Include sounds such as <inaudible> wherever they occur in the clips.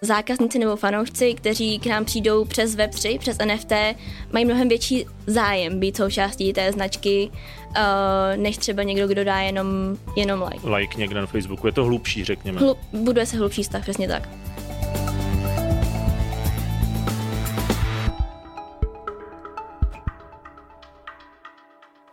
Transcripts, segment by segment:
zákazníci nebo fanoušci, kteří k nám přijdou přes Web3, přes NFT, mají mnohem větší zájem být součástí té značky, uh, než třeba někdo, kdo dá jenom, jenom like. Like někde na Facebooku, je to hlubší, řekněme. Hlu, buduje se hlubší stav, přesně tak.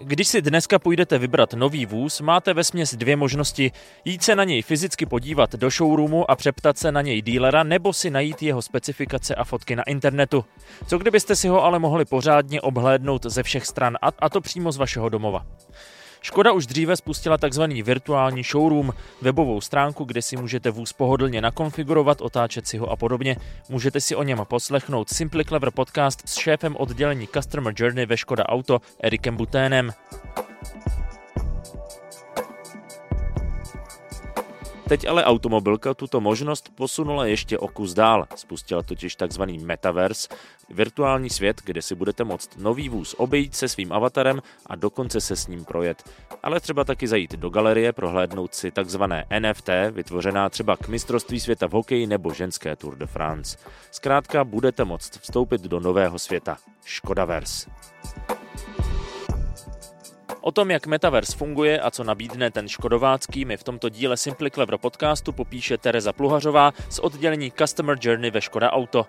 Když si dneska půjdete vybrat nový vůz, máte ve směs dvě možnosti. Jít se na něj fyzicky podívat do showroomu a přeptat se na něj dílera, nebo si najít jeho specifikace a fotky na internetu. Co kdybyste si ho ale mohli pořádně obhlédnout ze všech stran, a, to přímo z vašeho domova. Škoda už dříve spustila tzv. virtuální showroom, webovou stránku, kde si můžete vůz pohodlně nakonfigurovat, otáčet si ho a podobně. Můžete si o něm poslechnout Simply Clever podcast s šéfem oddělení Customer Journey ve Škoda Auto Erikem Buténem. Teď ale automobilka tuto možnost posunula ještě o kus dál. Spustila totiž takzvaný metaverse, virtuální svět, kde si budete moct nový vůz obejít se svým avatarem a dokonce se s ním projet. Ale třeba taky zajít do galerie, prohlédnout si takzvané NFT, vytvořená třeba k mistrovství světa v hokeji nebo ženské Tour de France. Zkrátka budete moct vstoupit do nového světa. Škodaverse. O tom, jak Metaverse funguje a co nabídne ten škodovácký, mi v tomto díle Simply Clever podcastu popíše Tereza Pluhařová z oddělení Customer Journey ve Škoda Auto.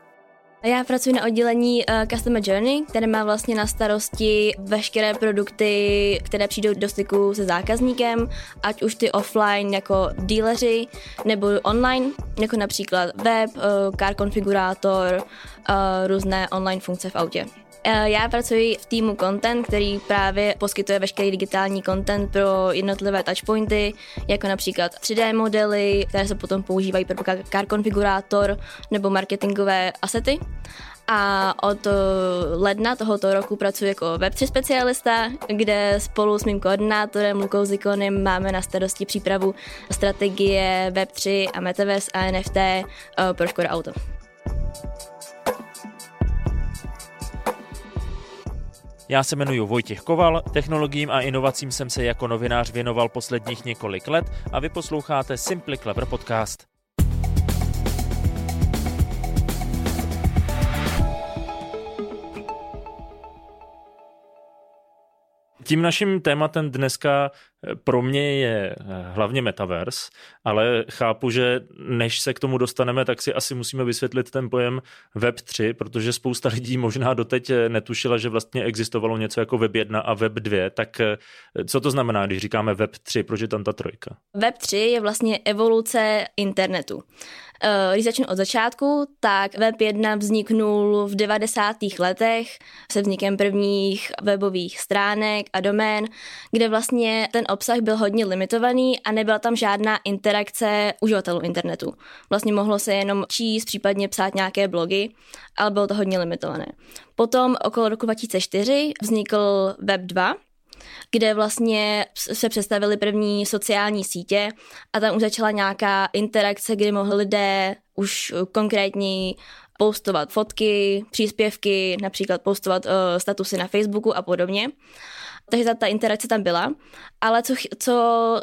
Já pracuji na oddělení uh, Customer Journey, které má vlastně na starosti veškeré produkty, které přijdou do styku se zákazníkem, ať už ty offline jako dealeři, nebo online, jako například web, uh, car konfigurátor, uh, různé online funkce v autě. Eh, já pracuji v týmu Content, který právě poskytuje veškerý digitální content pro jednotlivé touchpointy, jako například 3D modely, které se potom používají pro car konfigurátor nebo marketingové asety. A od eh, ledna tohoto roku pracuji jako Web3 specialista, kde spolu s mým koordinátorem Lukou Zikonem máme na starosti přípravu strategie Web3 a Metaverse a NFT eh, pro Škoda Auto. Já se jmenuji Vojtěch Koval, technologiím a inovacím jsem se jako novinář věnoval posledních několik let a vy posloucháte Simply Clever podcast. Tím naším tématem dneska pro mě je eh, hlavně metaverse, ale chápu, že než se k tomu dostaneme, tak si asi musíme vysvětlit ten pojem Web 3, protože spousta lidí možná doteď eh, netušila, že vlastně existovalo něco jako Web 1 a Web 2. Tak co to znamená, když říkáme Web 3, proč je tam ta trojka? Web 3 je vlastně evoluce internetu. Eh, když začnu od začátku, tak Web1 vzniknul v 90. letech se vznikem prvních webových stránek a domén, kde vlastně ten obsah byl hodně limitovaný a nebyla tam žádná interakce uživatelů internetu. Vlastně mohlo se jenom číst, případně psát nějaké blogy, ale bylo to hodně limitované. Potom okolo roku 2004 vznikl Web2, kde vlastně se představily první sociální sítě a tam už začala nějaká interakce, kdy mohli lidé už konkrétně postovat fotky, příspěvky, například postovat uh, statusy na Facebooku a podobně. Takže ta, ta interakce tam byla, ale co, co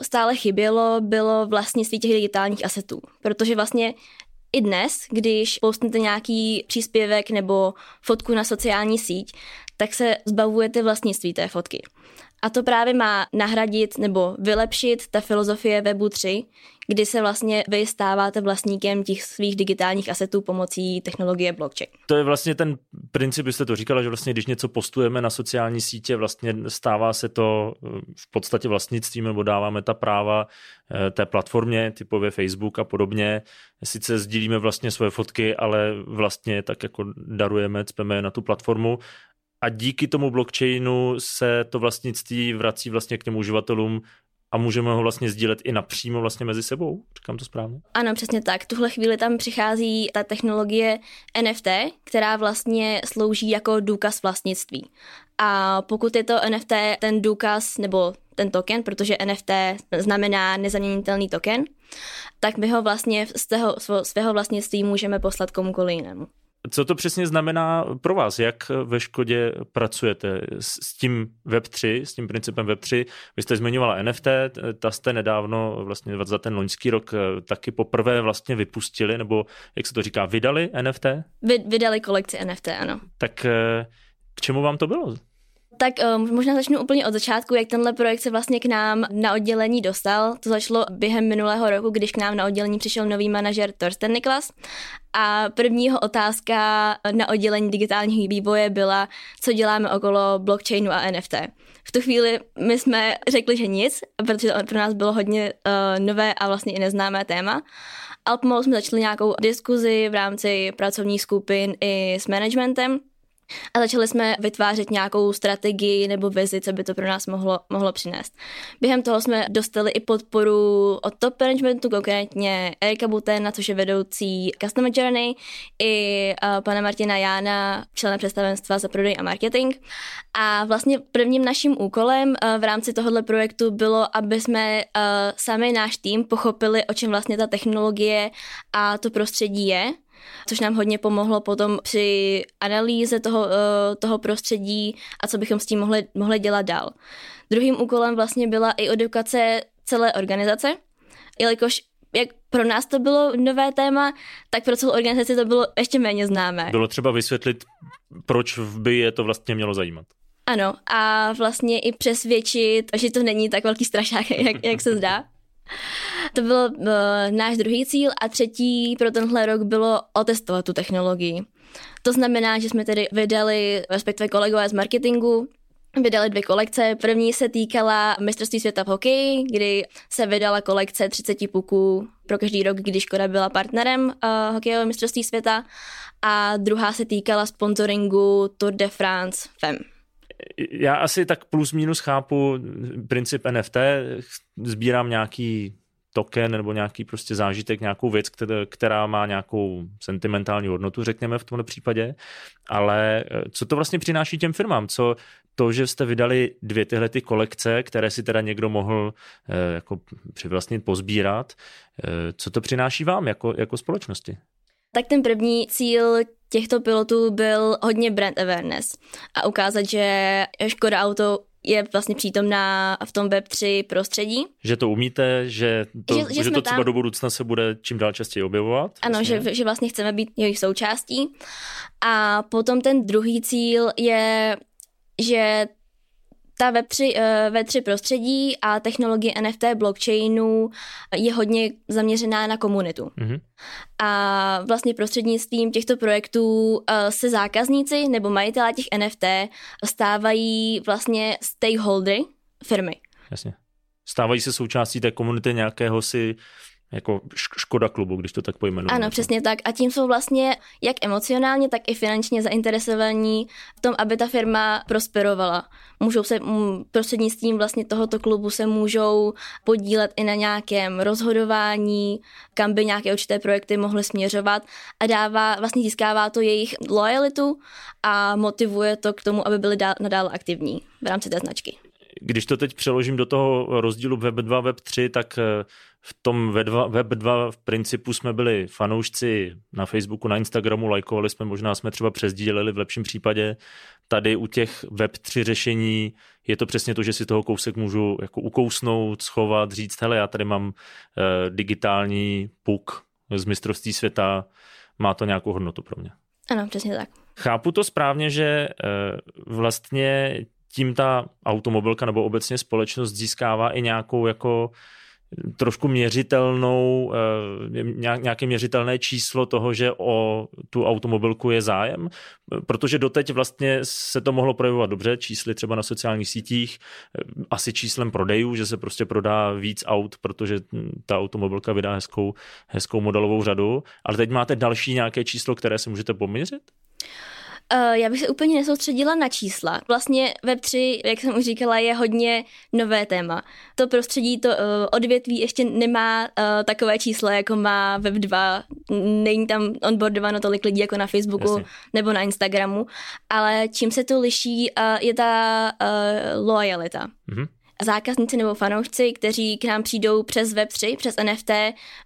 stále chybělo, bylo vlastnictví těch digitálních asetů, protože vlastně i dnes, když postnete nějaký příspěvek nebo fotku na sociální síť, tak se zbavujete vlastnictví té fotky. A to právě má nahradit nebo vylepšit ta filozofie Webu 3, kdy se vlastně vy stáváte vlastníkem těch svých digitálních asetů pomocí technologie blockchain. To je vlastně ten princip, jste to říkala, že vlastně když něco postujeme na sociální sítě, vlastně stává se to eh, v podstatě vlastnictvím nebo dáváme ta práva eh, té platformě, typově Facebook a podobně. Sice sdílíme vlastně svoje fotky, ale vlastně tak jako darujeme, cpeme na tu platformu a díky tomu blockchainu se to vlastnictví vrací vlastně k těm uživatelům a můžeme ho vlastně sdílet i napřímo vlastně mezi sebou. Říkám to správně? Ano, přesně tak. Tuhle chvíli tam přichází ta technologie NFT, která vlastně slouží jako důkaz vlastnictví. A pokud je to NFT ten důkaz nebo ten token, protože NFT znamená nezaměnitelný token, tak my ho vlastně z toho svého vlastnictví můžeme poslat komukoliv jinému. Co to přesně znamená pro vás? Jak ve Škodě pracujete s tím Web3, s tím principem Web3? Vy jste zmiňovala NFT, ta jste nedávno, vlastně za ten loňský rok, eh, taky poprvé vlastně vypustili, nebo jak se to říká, vydali NFT? Vy, vydali kolekci NFT, ano. Tak eh, k čemu vám to bylo? Tak um, možná začnu úplně od začátku, jak tenhle projekt se vlastně k nám na oddělení dostal. To začalo během minulého roku, když k nám na oddělení přišel nový manažer Torsten Niklas a prvního otázka na oddělení digitálního vývoje byla, co děláme okolo blockchainu a NFT. V tu chvíli my jsme řekli, že nic, protože to pro nás bylo hodně uh, nové a vlastně i neznámé téma. Ale pomalu jsme začali nějakou diskuzi v rámci pracovních skupin i s managementem a začali jsme vytvářet nějakou strategii nebo vizi, co by to pro nás mohlo, mohlo přinést. Během toho jsme dostali i podporu od top managementu, konkrétně Erika Butena, což je vedoucí Customer Journey, i uh, pana Martina Jána, člena představenstva za prodej a marketing. A vlastně prvním naším úkolem uh, v rámci tohohle projektu bylo, aby jsme uh, sami náš tým pochopili, o čem vlastně ta technologie a to prostředí je což nám hodně pomohlo potom při analýze toho, eh, toho prostředí a co bychom s tím mohli, mohli dělat dál. Druhým úkolem vlastně byla i edukace celé organizace, jelikož jak pro nás to bylo nové téma, tak pro celou organizaci to bylo ještě méně známé. Bylo třeba vysvětlit, proč by je to vlastně mělo zajímat. Ano, a vlastně i přesvědčit, že to není tak velký strašák, <laughs> jak, jak se zdá. To byl uh, náš druhý cíl a třetí pro tenhle rok bylo otestovat tu technologii. To znamená, že jsme tedy vydali, respektive kolegové z marketingu, vydali dvě kolekce. První se týkala mistrovství světa v hokeji, kdy se vydala kolekce 30 puků pro každý rok, když Škoda byla partnerem uh, hokejového mistrovství světa. A druhá se týkala sponsoringu Tour de France FEM já asi tak plus minus chápu princip NFT, sbírám nějaký token nebo nějaký prostě zážitek, nějakou věc, která má nějakou sentimentální hodnotu, řekněme v tomto případě, ale eh, co to vlastně přináší těm firmám? Co to, že jste vydali dvě tyhle ty kolekce, které si teda někdo mohl eh, jako přivlastnit, pozbírat, eh, co to přináší vám jako, jako společnosti? Tak ten první cíl těchto pilotů byl hodně brand awareness a ukázat, že Škoda Auto je vlastně přítomná v tom Web3 prostředí. Že to umíte, že to, že, že, že to třeba tam... do budoucna se bude čím dál častěji objevovat? Ano, že, že vlastně chceme být jejich součástí. A potom ten druhý cíl je, že ta Web3, eh, Web3 prostředí a technologie NFT blockchainu je hodně zaměřená na komunitu. Mm-hmm. A vlastně prostřednictvím těchto projektů eh, se zákazníci nebo majitelé těch NFT stávají vlastně stakeholdery firmy. Jasně. Stávají se součástí té komunity nějakého si jako škoda klubu, když to tak pojmenujeme. Ano, přesně tak. A tím jsou vlastně jak emocionálně, tak i finančně zainteresovaní v tom, aby ta firma prosperovala. Můžou se prostřednictvím vlastně tohoto klubu se můžou podílet i na nějakém rozhodování, kam by nějaké určité projekty mohly směřovat a dává, vlastně získává to jejich lojalitu a motivuje to k tomu, aby byli dál, nadále aktivní v rámci té značky. Když to teď přeložím do toho rozdílu Web 2, Web 3, tak eh, v tom Web 2 v principu jsme byli fanoušci na Facebooku, na Instagramu, lajkovali jsme, možná jsme třeba přezdíleli v lepším případě. Tady u těch Web 3 řešení je to přesně to, že si toho kousek můžu jako ukousnout, schovat, říct, hele, já tady mám uh, digitální puk z mistrovství světa, má to nějakou hodnotu pro mě. Ano, přesně tak. Chápu to správně, že uh, vlastně tím ta automobilka nebo obecně společnost získává i nějakou jako trošku měřitelnou, eh, nějaké měřitelné číslo toho, že o tu automobilku je zájem, protože doteď vlastně se to mohlo projevovat dobře, čísly třeba na sociálních sítích, eh, asi číslem prodejů, že se prostě prodá víc aut, protože ta automobilka vydá hezkou, hezkou modelovou řadu, ale teď máte další nějaké číslo, které se můžete poměřit? Uh, já bych se úplně nesoustředila na čísla. Vlastně Web3, jak jsem už říkala, je hodně nové téma. To prostředí, to uh, odvětví ještě nemá uh, takové číslo, jako má Web2. Není tam onboardováno tolik lidí jako na Facebooku Jasně. nebo na Instagramu. Ale čím se to liší, uh, je ta uh, lojalita. Mm-hmm. Zákazníci nebo fanoušci, kteří k nám přijdou přes Web3, přes NFT,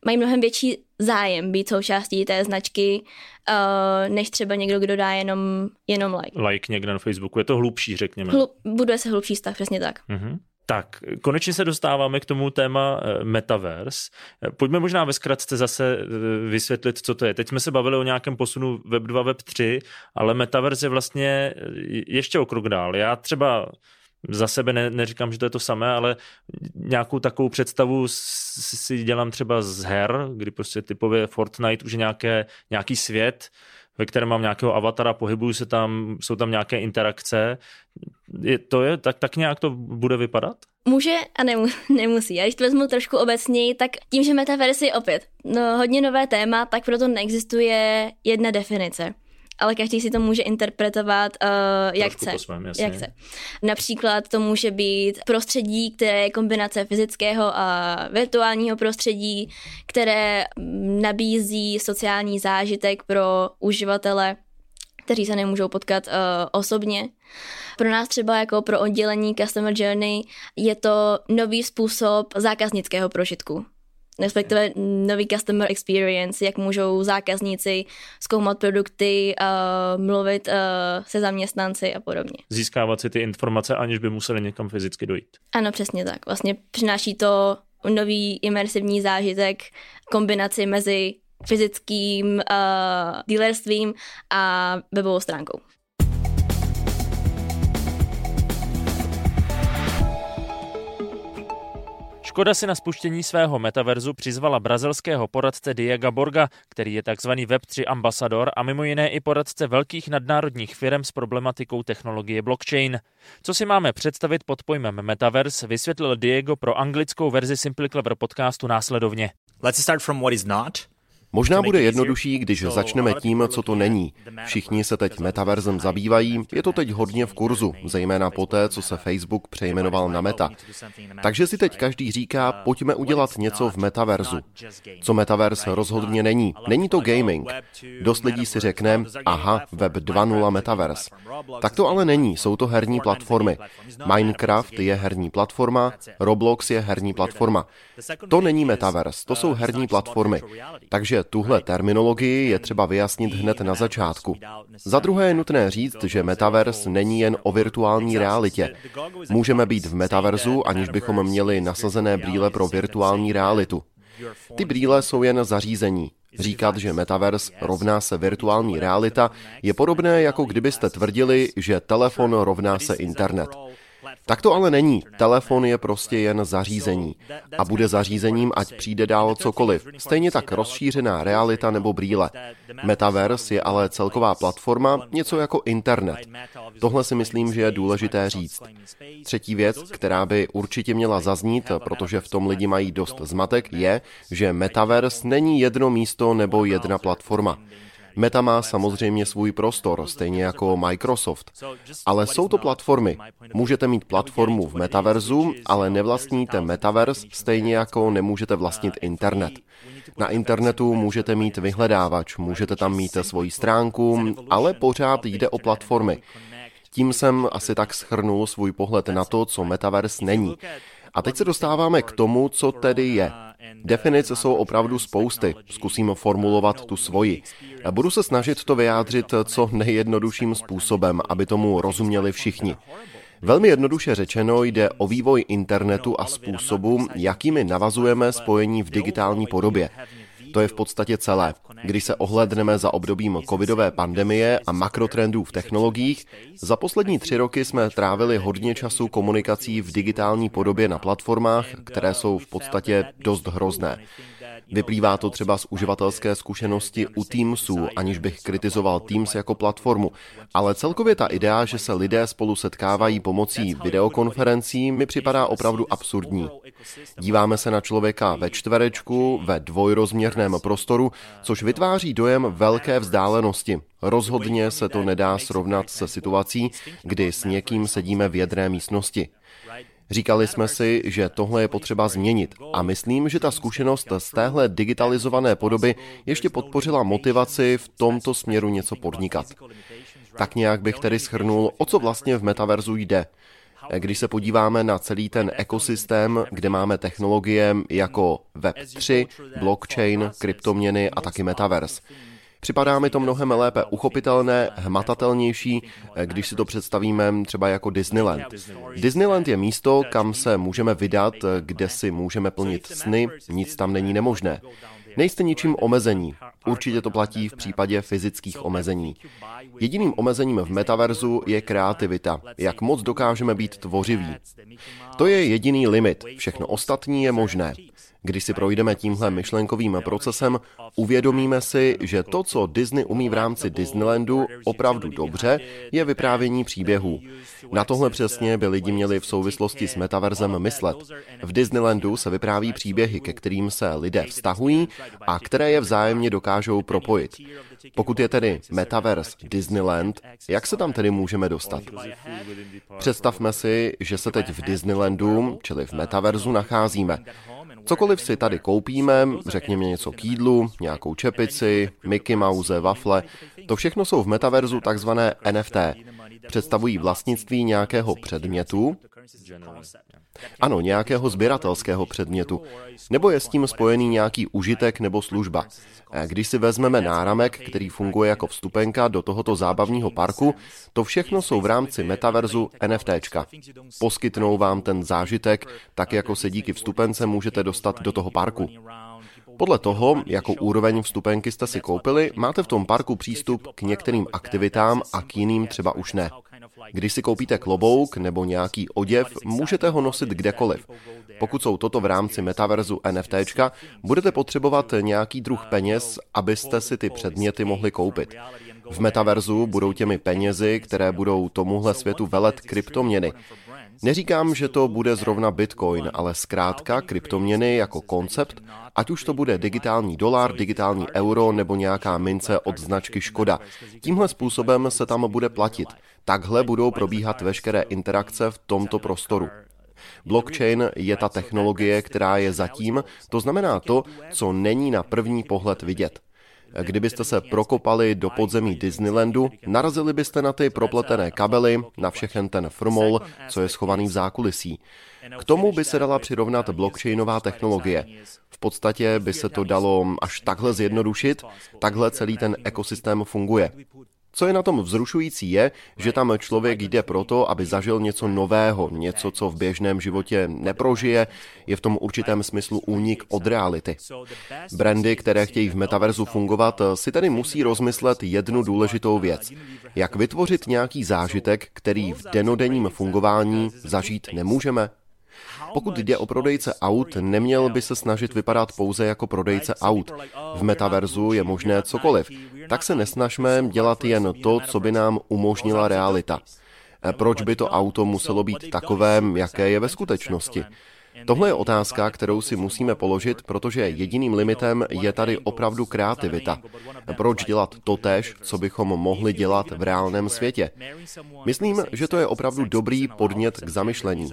mají mnohem větší zájem být součástí té značky, uh, než třeba někdo, kdo dá jenom, jenom like. Like někde na Facebooku, je to hlubší, řekněme. Hlu, buduje se hlubší stav, přesně tak. Mm-hmm. Tak, konečně se dostáváme k tomu téma eh, Metaverse. Pojďme možná ve zkratce zase eh, vysvětlit, co to je. Teď jsme se bavili o nějakém posunu Web 2, Web 3, ale Metaverse je vlastně ještě o krok dál. Já třeba za sebe ne, neříkám, že to je to samé, ale nějakou takovou představu si dělám třeba z her, kdy prostě typově Fortnite už je nějaké, nějaký svět, ve kterém mám nějakého avatara, pohybuju se tam, jsou tam nějaké interakce. Je, to je, tak, tak nějak to bude vypadat? Může a <laughs> nemusí. A když to vezmu trošku obecněji, tak tím, že metaverse je opět no, hodně nové téma, tak proto neexistuje jedna definice ale každý si to může interpretovat uh, jak chce. Svém, jak chce. Například to může být prostředí, které je kombinace fyzického a virtuálního prostředí, které nabízí sociální zážitek pro uživatele, kteří se nemůžou potkat uh, osobně. Pro nás třeba jako pro oddělení Customer Journey je to nový způsob zákaznického prožitku respektive nový customer experience, jak můžou zákazníci zkoumat produkty, uh, mluvit uh, se zaměstnanci a podobně. Získávat si ty informace, aniž by museli někam fyzicky dojít. Ano, přesně tak. Vlastně přináší to nový imersivní zážitek, kombinaci mezi fyzickým uh, dealerstvím a webovou stránkou. Škoda si na spuštění svého metaverzu přizvala brazilského poradce Diego Borga, který je tzv. Web3 ambasador a mimo jiné i poradce velkých nadnárodních firm s problematikou technologie blockchain. Co si máme představit pod pojmem metaverse, vysvětlil Diego pro anglickou verzi Simply Clever podcastu následovně. Let's start from what is not Možná bude jednodušší, když začneme tím, co to není. Všichni se teď metaverzem zabývají, je to teď hodně v kurzu, zejména poté, co se Facebook přejmenoval na Meta. Takže si teď každý říká, pojďme udělat něco v metaverzu. Co metaverse rozhodně není. Není to gaming. Dost lidí si řekne, aha, web 2.0 metaverse. Tak to ale není, jsou to herní platformy. Minecraft je herní platforma, Roblox je herní platforma. To není metaverse, to jsou herní platformy. Takže tuhle terminologii je třeba vyjasnit hned na začátku. Za druhé je nutné říct, že metaverse není jen o virtuální realitě. Můžeme být v metaverzu, aniž bychom měli nasazené brýle pro virtuální realitu. Ty brýle jsou jen zařízení. Říkat, že metaverse rovná se virtuální realita, je podobné, jako kdybyste tvrdili, že telefon rovná se internet. Tak to ale není. Telefon je prostě jen zařízení. A bude zařízením, ať přijde dál cokoliv. Stejně tak rozšířená realita nebo brýle. Metaverse je ale celková platforma, něco jako internet. Tohle si myslím, že je důležité říct. Třetí věc, která by určitě měla zaznít, protože v tom lidi mají dost zmatek, je, že Metaverse není jedno místo nebo jedna platforma. Meta má samozřejmě svůj prostor, stejně jako Microsoft. Ale jsou to platformy. Můžete mít platformu v metaverzu, ale nevlastníte metaverse, stejně jako nemůžete vlastnit internet. Na internetu můžete mít vyhledávač, můžete tam mít svoji stránku, ale pořád jde o platformy. Tím jsem asi tak schrnul svůj pohled na to, co metaverse není. A teď se dostáváme k tomu, co tedy je. Definice jsou opravdu spousty, zkusím formulovat tu svoji. Budu se snažit to vyjádřit co nejjednodušším způsobem, aby tomu rozuměli všichni. Velmi jednoduše řečeno jde o vývoj internetu a způsobu, jakými navazujeme spojení v digitální podobě. To je v podstatě celé. Když se ohledneme za obdobím covidové pandemie a makrotrendů v technologiích, za poslední tři roky jsme trávili hodně času komunikací v digitální podobě na platformách, které jsou v podstatě dost hrozné. Vyplývá to třeba z uživatelské zkušenosti u Teamsů, aniž bych kritizoval Teams jako platformu. Ale celkově ta idea, že se lidé spolu setkávají pomocí videokonferencí, mi připadá opravdu absurdní. Díváme se na člověka ve čtverečku, ve dvojrozměrném prostoru, což vytváří dojem velké vzdálenosti. Rozhodně se to nedá srovnat se situací, kdy s někým sedíme v jedné místnosti. Říkali jsme si, že tohle je potřeba změnit a myslím, že ta zkušenost z téhle digitalizované podoby ještě podpořila motivaci v tomto směru něco podnikat. Tak nějak bych tedy schrnul, o co vlastně v metaverzu jde. Když se podíváme na celý ten ekosystém, kde máme technologie jako Web3, blockchain, kryptoměny a taky metaverse. Připadá mi to mnohem lépe uchopitelné, hmatatelnější, když si to představíme třeba jako Disneyland. Disneyland je místo, kam se můžeme vydat, kde si můžeme plnit sny, nic tam není nemožné. Nejste ničím omezení. Určitě to platí v případě fyzických omezení. Jediným omezením v metaverzu je kreativita, jak moc dokážeme být tvořiví. To je jediný limit, všechno ostatní je možné. Když si projdeme tímhle myšlenkovým procesem, uvědomíme si, že to, co Disney umí v rámci Disneylandu opravdu dobře, je vyprávění příběhů. Na tohle přesně by lidi měli v souvislosti s metaverzem myslet. V Disneylandu se vypráví příběhy, ke kterým se lidé vztahují a které je vzájemně dokážou propojit. Pokud je tedy metaverse Disneyland, jak se tam tedy můžeme dostat? Představme si, že se teď v Disneylandu, čili v metaverzu, nacházíme. Cokoliv si tady koupíme, řekněme něco k jídlu, nějakou čepici, Mickey Mouse, wafle, to všechno jsou v metaverzu takzvané NFT. Představují vlastnictví nějakého předmětu, ano, nějakého sběratelského předmětu, nebo je s tím spojený nějaký užitek nebo služba. Když si vezmeme náramek, který funguje jako vstupenka do tohoto zábavního parku, to všechno jsou v rámci metaverzu NFTčka. Poskytnou vám ten zážitek, tak jako se díky vstupence můžete dostat do toho parku. Podle toho, jakou úroveň vstupenky jste si koupili, máte v tom parku přístup k některým aktivitám a k jiným třeba už ne. Když si koupíte klobouk nebo nějaký oděv, můžete ho nosit kdekoliv. Pokud jsou toto v rámci metaverzu NFT, budete potřebovat nějaký druh peněz, abyste si ty předměty mohli koupit. V metaverzu budou těmi penězi, které budou tomuhle světu velet kryptoměny. Neříkám, že to bude zrovna Bitcoin, ale zkrátka kryptoměny jako koncept, ať už to bude digitální dolar, digitální euro nebo nějaká mince od značky Škoda. Tímhle způsobem se tam bude platit. Takhle budou probíhat veškeré interakce v tomto prostoru. Blockchain je ta technologie, která je zatím, to znamená to, co není na první pohled vidět. Kdybyste se prokopali do podzemí Disneylandu, narazili byste na ty propletené kabely, na všechen ten frmol, co je schovaný v zákulisí. K tomu by se dala přirovnat blockchainová technologie. V podstatě by se to dalo až takhle zjednodušit, takhle celý ten ekosystém funguje. Co je na tom vzrušující je, že tam člověk jde proto, aby zažil něco nového, něco, co v běžném životě neprožije, je v tom určitém smyslu únik od reality. Brandy, které chtějí v metaverzu fungovat, si tedy musí rozmyslet jednu důležitou věc. Jak vytvořit nějaký zážitek, který v denodenním fungování zažít nemůžeme? Pokud jde o prodejce aut, neměl by se snažit vypadat pouze jako prodejce aut. V metaverzu je možné cokoliv. Tak se nesnažme dělat jen to, co by nám umožnila realita. Proč by to auto muselo být takové, jaké je ve skutečnosti? Tohle je otázka, kterou si musíme položit, protože jediným limitem je tady opravdu kreativita. Proč dělat totéž, co bychom mohli dělat v reálném světě? Myslím, že to je opravdu dobrý podnět k zamyšlení.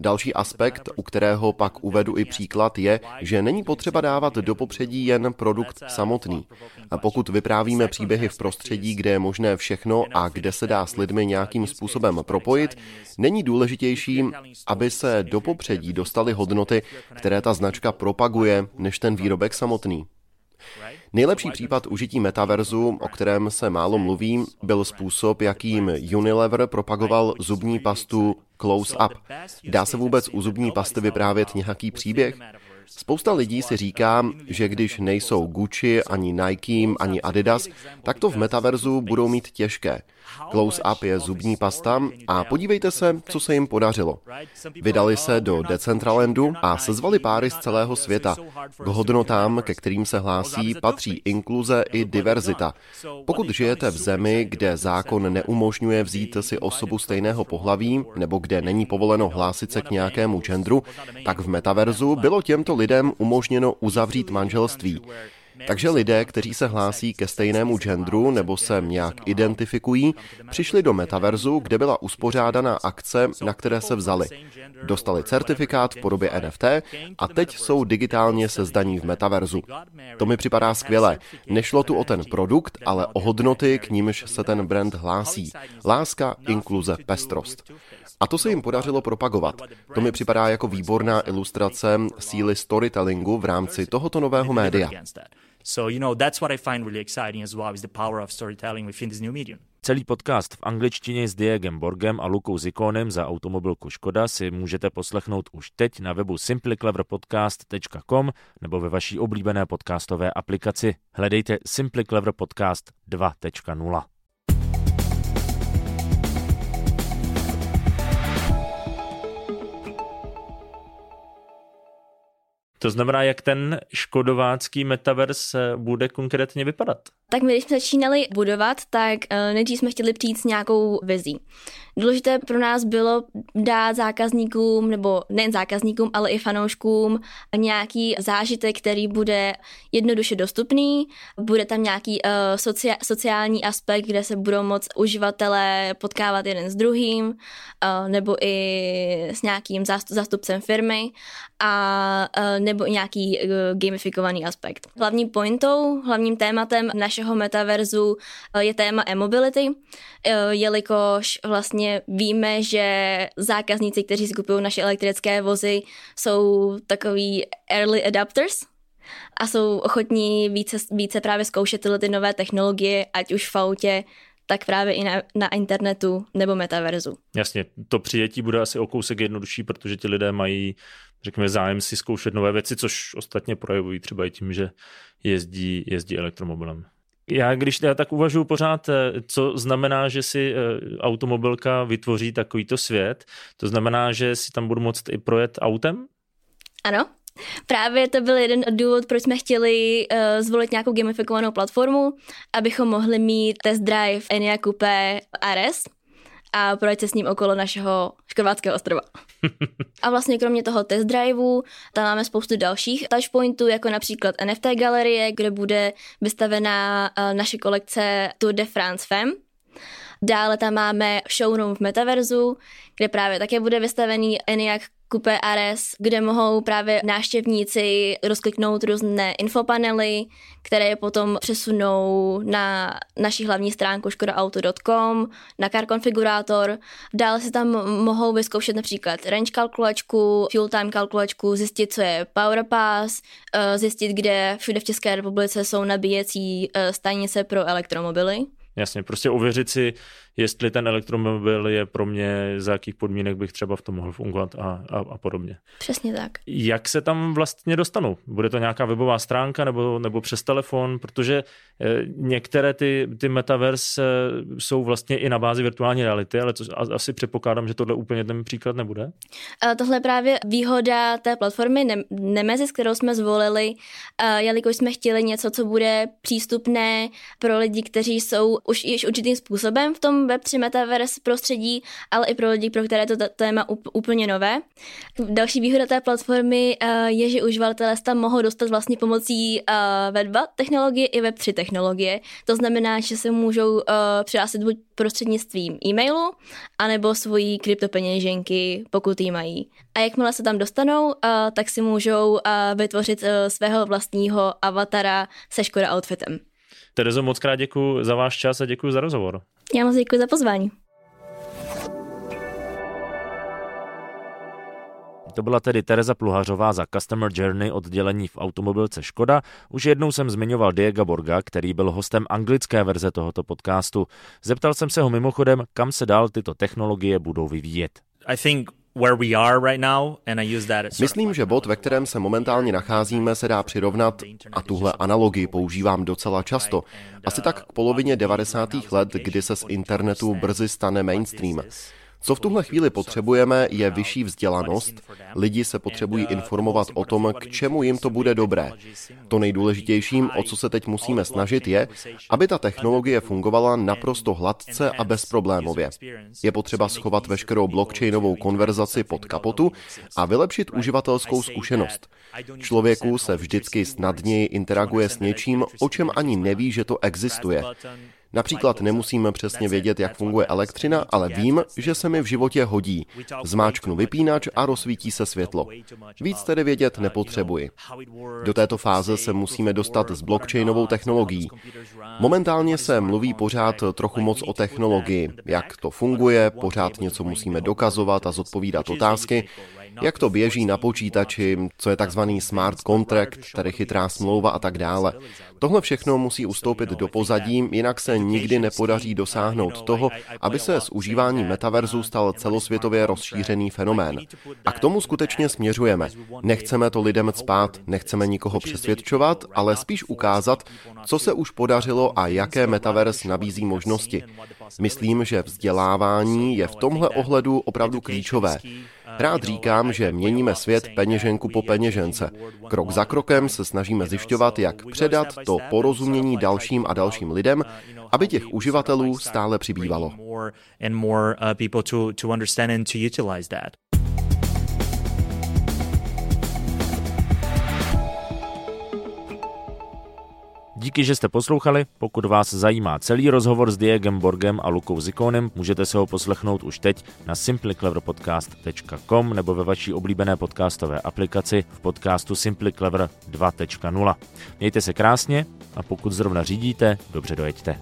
Další aspekt, u kterého pak uvedu i příklad, je, že není potřeba dávat do popředí jen produkt samotný. A pokud vyprávíme příběhy v prostředí, kde je možné všechno a kde se dá s lidmi nějakým způsobem propojit, není důležitější, aby se do popředí dostaly hodnoty, které ta značka propaguje, než ten výrobek samotný. Nejlepší případ užití metaverzu, o kterém se málo mluví, byl způsob, jakým Unilever propagoval zubní pastu Close Up. Dá se vůbec u zubní pasty vyprávět nějaký příběh? Spousta lidí si říká, že když nejsou Gucci, ani Nike, ani Adidas, tak to v metaverzu budou mít těžké. Close Up je zubní pasta a podívejte se, co se jim podařilo. Vydali se do Decentralandu a sezvali páry z celého světa. K hodnotám, ke kterým se hlásí, patří inkluze i diverzita. Pokud žijete v zemi, kde zákon neumožňuje vzít si osobu stejného pohlaví, nebo kde není povoleno hlásit se k nějakému genderu, tak v metaverzu bylo těmto lidem umožněno uzavřít manželství. Takže lidé, kteří se hlásí ke stejnému genderu nebo se nějak identifikují, přišli do metaverzu, kde byla uspořádaná akce, na které se vzali. Dostali certifikát v podobě NFT a teď jsou digitálně sezdaní v metaverzu. To mi připadá skvělé. Nešlo tu o ten produkt, ale o hodnoty, k nímž se ten brand hlásí. Láska, inkluze, pestrost. A to se jim podařilo propagovat. To mi připadá jako výborná ilustrace síly storytellingu v rámci tohoto nového média. So, you know, that's what I find really exciting as well, is the power of storytelling within this new medium. Celý podcast v angličtině s Diegem Borgem a Lukou Zikonem za automobilku Škoda si můžete poslechnout už teď na webu simplycleverpodcast.com nebo ve vaší oblíbené podcastové aplikaci. Hledejte Simply Clever Podcast 2.0. To znamená, jak ten škodovácký metaverse bude konkrétně vypadat? Tak my, když jsme začínali budovat, tak eh, nejdřív jsme chtěli přijít s nějakou vizí. Důležité pro nás bylo dát zákazníkům, nebo nejen zákazníkům, ale i fanouškům nějaký zážitek, který bude jednoduše dostupný. Bude tam nějaký uh, socia- sociální aspekt, kde se budou moct uživatelé potkávat jeden s druhým, uh, nebo i s nějakým zástup- zástupcem firmy, a uh, nebo nějaký uh, gamifikovaný aspekt. Hlavní pointou, hlavním tématem našeho metaverzu uh, je téma e-mobility, uh, jelikož vlastně víme, že zákazníci, kteří si kupují naše elektrické vozy, jsou takový early adapters, a jsou ochotní více, více právě zkoušet tyhle ty nové technologie, ať už v autě, tak právě i na, na internetu nebo metaverzu. Jasně, to přijetí bude asi o kousek jednodušší, protože ti lidé mají, řekněme, zájem si zkoušet nové věci, což ostatně projevují třeba i tím, že jezdí, jezdí elektromobilem. Já když já tak uvažuji pořád, eh, co znamená, že si eh, automobilka vytvoří takovýto svět, to znamená, že si tam budu moct i projet autem? Ano, Právě to byl jeden důvod, proč jsme chtěli uh, zvolit nějakou gamifikovanou platformu, abychom mohli mít test drive Enya Coupe RS a projet se s ním okolo našeho Škrvátského ostrova. <laughs> a vlastně kromě toho test driveu, tam máme spoustu dalších touchpointů, jako například NFT galerie, kde bude vystavená uh, naše kolekce Tour de France Femme, Dále tam máme showroom v Metaverzu, kde právě také bude vystavený ENIAC Coupe RS, kde mohou právě návštěvníci rozkliknout různé infopanely, které je potom přesunou na naši hlavní stránku škodaauto.com, na car konfigurátor. Dále si tam mohou vyzkoušet například range kalkulačku, fuel time kalkulačku, zjistit, co je power pass, eh, zjistit, kde všude v České republice jsou nabíjecí eh, stanice pro elektromobily. Jasně, prostě ověřit si, jestli ten elektromobil je pro mě, za jakých podmínek bych třeba v tom mohl fungovat a, a, a podobně. Přesně tak. Jak se tam vlastně dostanou? Bude to nějaká webová stránka nebo, nebo přes telefon? Protože eh, některé ty, ty metaverse eh, jsou vlastně i na bázi virtuální reality, ale to, asi předpokládám, že tohle úplně ten příklad nebude. Tohle je právě výhoda té platformy Nemezis, kterou jsme zvolili, jelikož jsme chtěli něco, co bude přístupné pro lidi, kteří jsou už již určitým způsobem v tom Web3 Metaverse prostředí, ale i pro lidi, pro které to téma úplně nové. Další výhoda té platformy uh, je, že uživatelé tam mohou dostat vlastně pomocí uh, Web2 technologie i Web3 technologie. To znamená, že se můžou uh, přihlásit buď prostřednictvím e-mailu, anebo svojí kryptopeněženky, pokud ji mají. A jakmile se tam dostanou, tak si můžou vytvořit svého vlastního avatara se Škoda outfitem. Terezo, moc krát děkuji za váš čas a děkuji za rozhovor. Já moc děkuji za pozvání. To byla tedy Tereza Pluhařová za Customer Journey oddělení v automobilce Škoda. Už jednou jsem zmiňoval Diego Borga, který byl hostem anglické verze tohoto podcastu. Zeptal jsem se ho mimochodem, kam se dál tyto technologie budou vyvíjet. I think Myslím, že bod, ve kterém se momentálně nacházíme, se dá přirovnat, a tuhle analogii používám docela často, asi tak k polovině 90. let, kdy se z internetu brzy stane mainstream. Co v tuhle chvíli potřebujeme, je vyšší vzdělanost. Lidi se potřebují informovat o tom, k čemu jim to bude dobré. To nejdůležitějším, o co se teď musíme snažit, je, aby ta technologie fungovala naprosto hladce a bezproblémově. Je potřeba schovat veškerou blockchainovou konverzaci pod kapotu a vylepšit uživatelskou zkušenost. Člověku se vždycky snadněji interaguje s něčím, o čem ani neví, že to existuje. Například nemusím přesně vědět, jak funguje elektřina, ale vím, že se mi v životě hodí. Zmáčknu vypínač a rozsvítí se světlo. Víc tedy vědět nepotřebuji. Do této fáze se musíme dostat s blockchainovou technologií. Momentálně se mluví pořád trochu moc o technologii, jak to funguje, pořád něco musíme dokazovat a zodpovídat otázky, jak to běží na počítači, co je takzvaný smart contract, tedy chytrá smlouva a tak dále. Tohle všechno musí ustoupit do pozadí, jinak se nikdy nepodaří dosáhnout toho, aby se s užíváním metaverzu stal celosvětově rozšířený fenomén. A k tomu skutečně směřujeme. Nechceme to lidem spát, nechceme nikoho přesvědčovat, ale spíš ukázat, co se už podařilo a jaké metavers nabízí možnosti. Myslím, že vzdělávání je v tomhle ohledu opravdu klíčové. Rád říkám, že měníme svět peněženku po peněžence. Krok za krokem se snažíme zjišťovat, jak předat to porozumění dalším a dalším lidem, aby těch uživatelů stále přibývalo. Díky, že jste poslouchali. Pokud vás zajímá celý rozhovor s Diegem Borgem a Lukou Zikonem, můžete se ho poslechnout už teď na simplycleverpodcast.com nebo ve vaší oblíbené podcastové aplikaci v podcastu Simply Clever 2.0. Mějte se krásně a pokud zrovna řídíte, dobře dojeďte.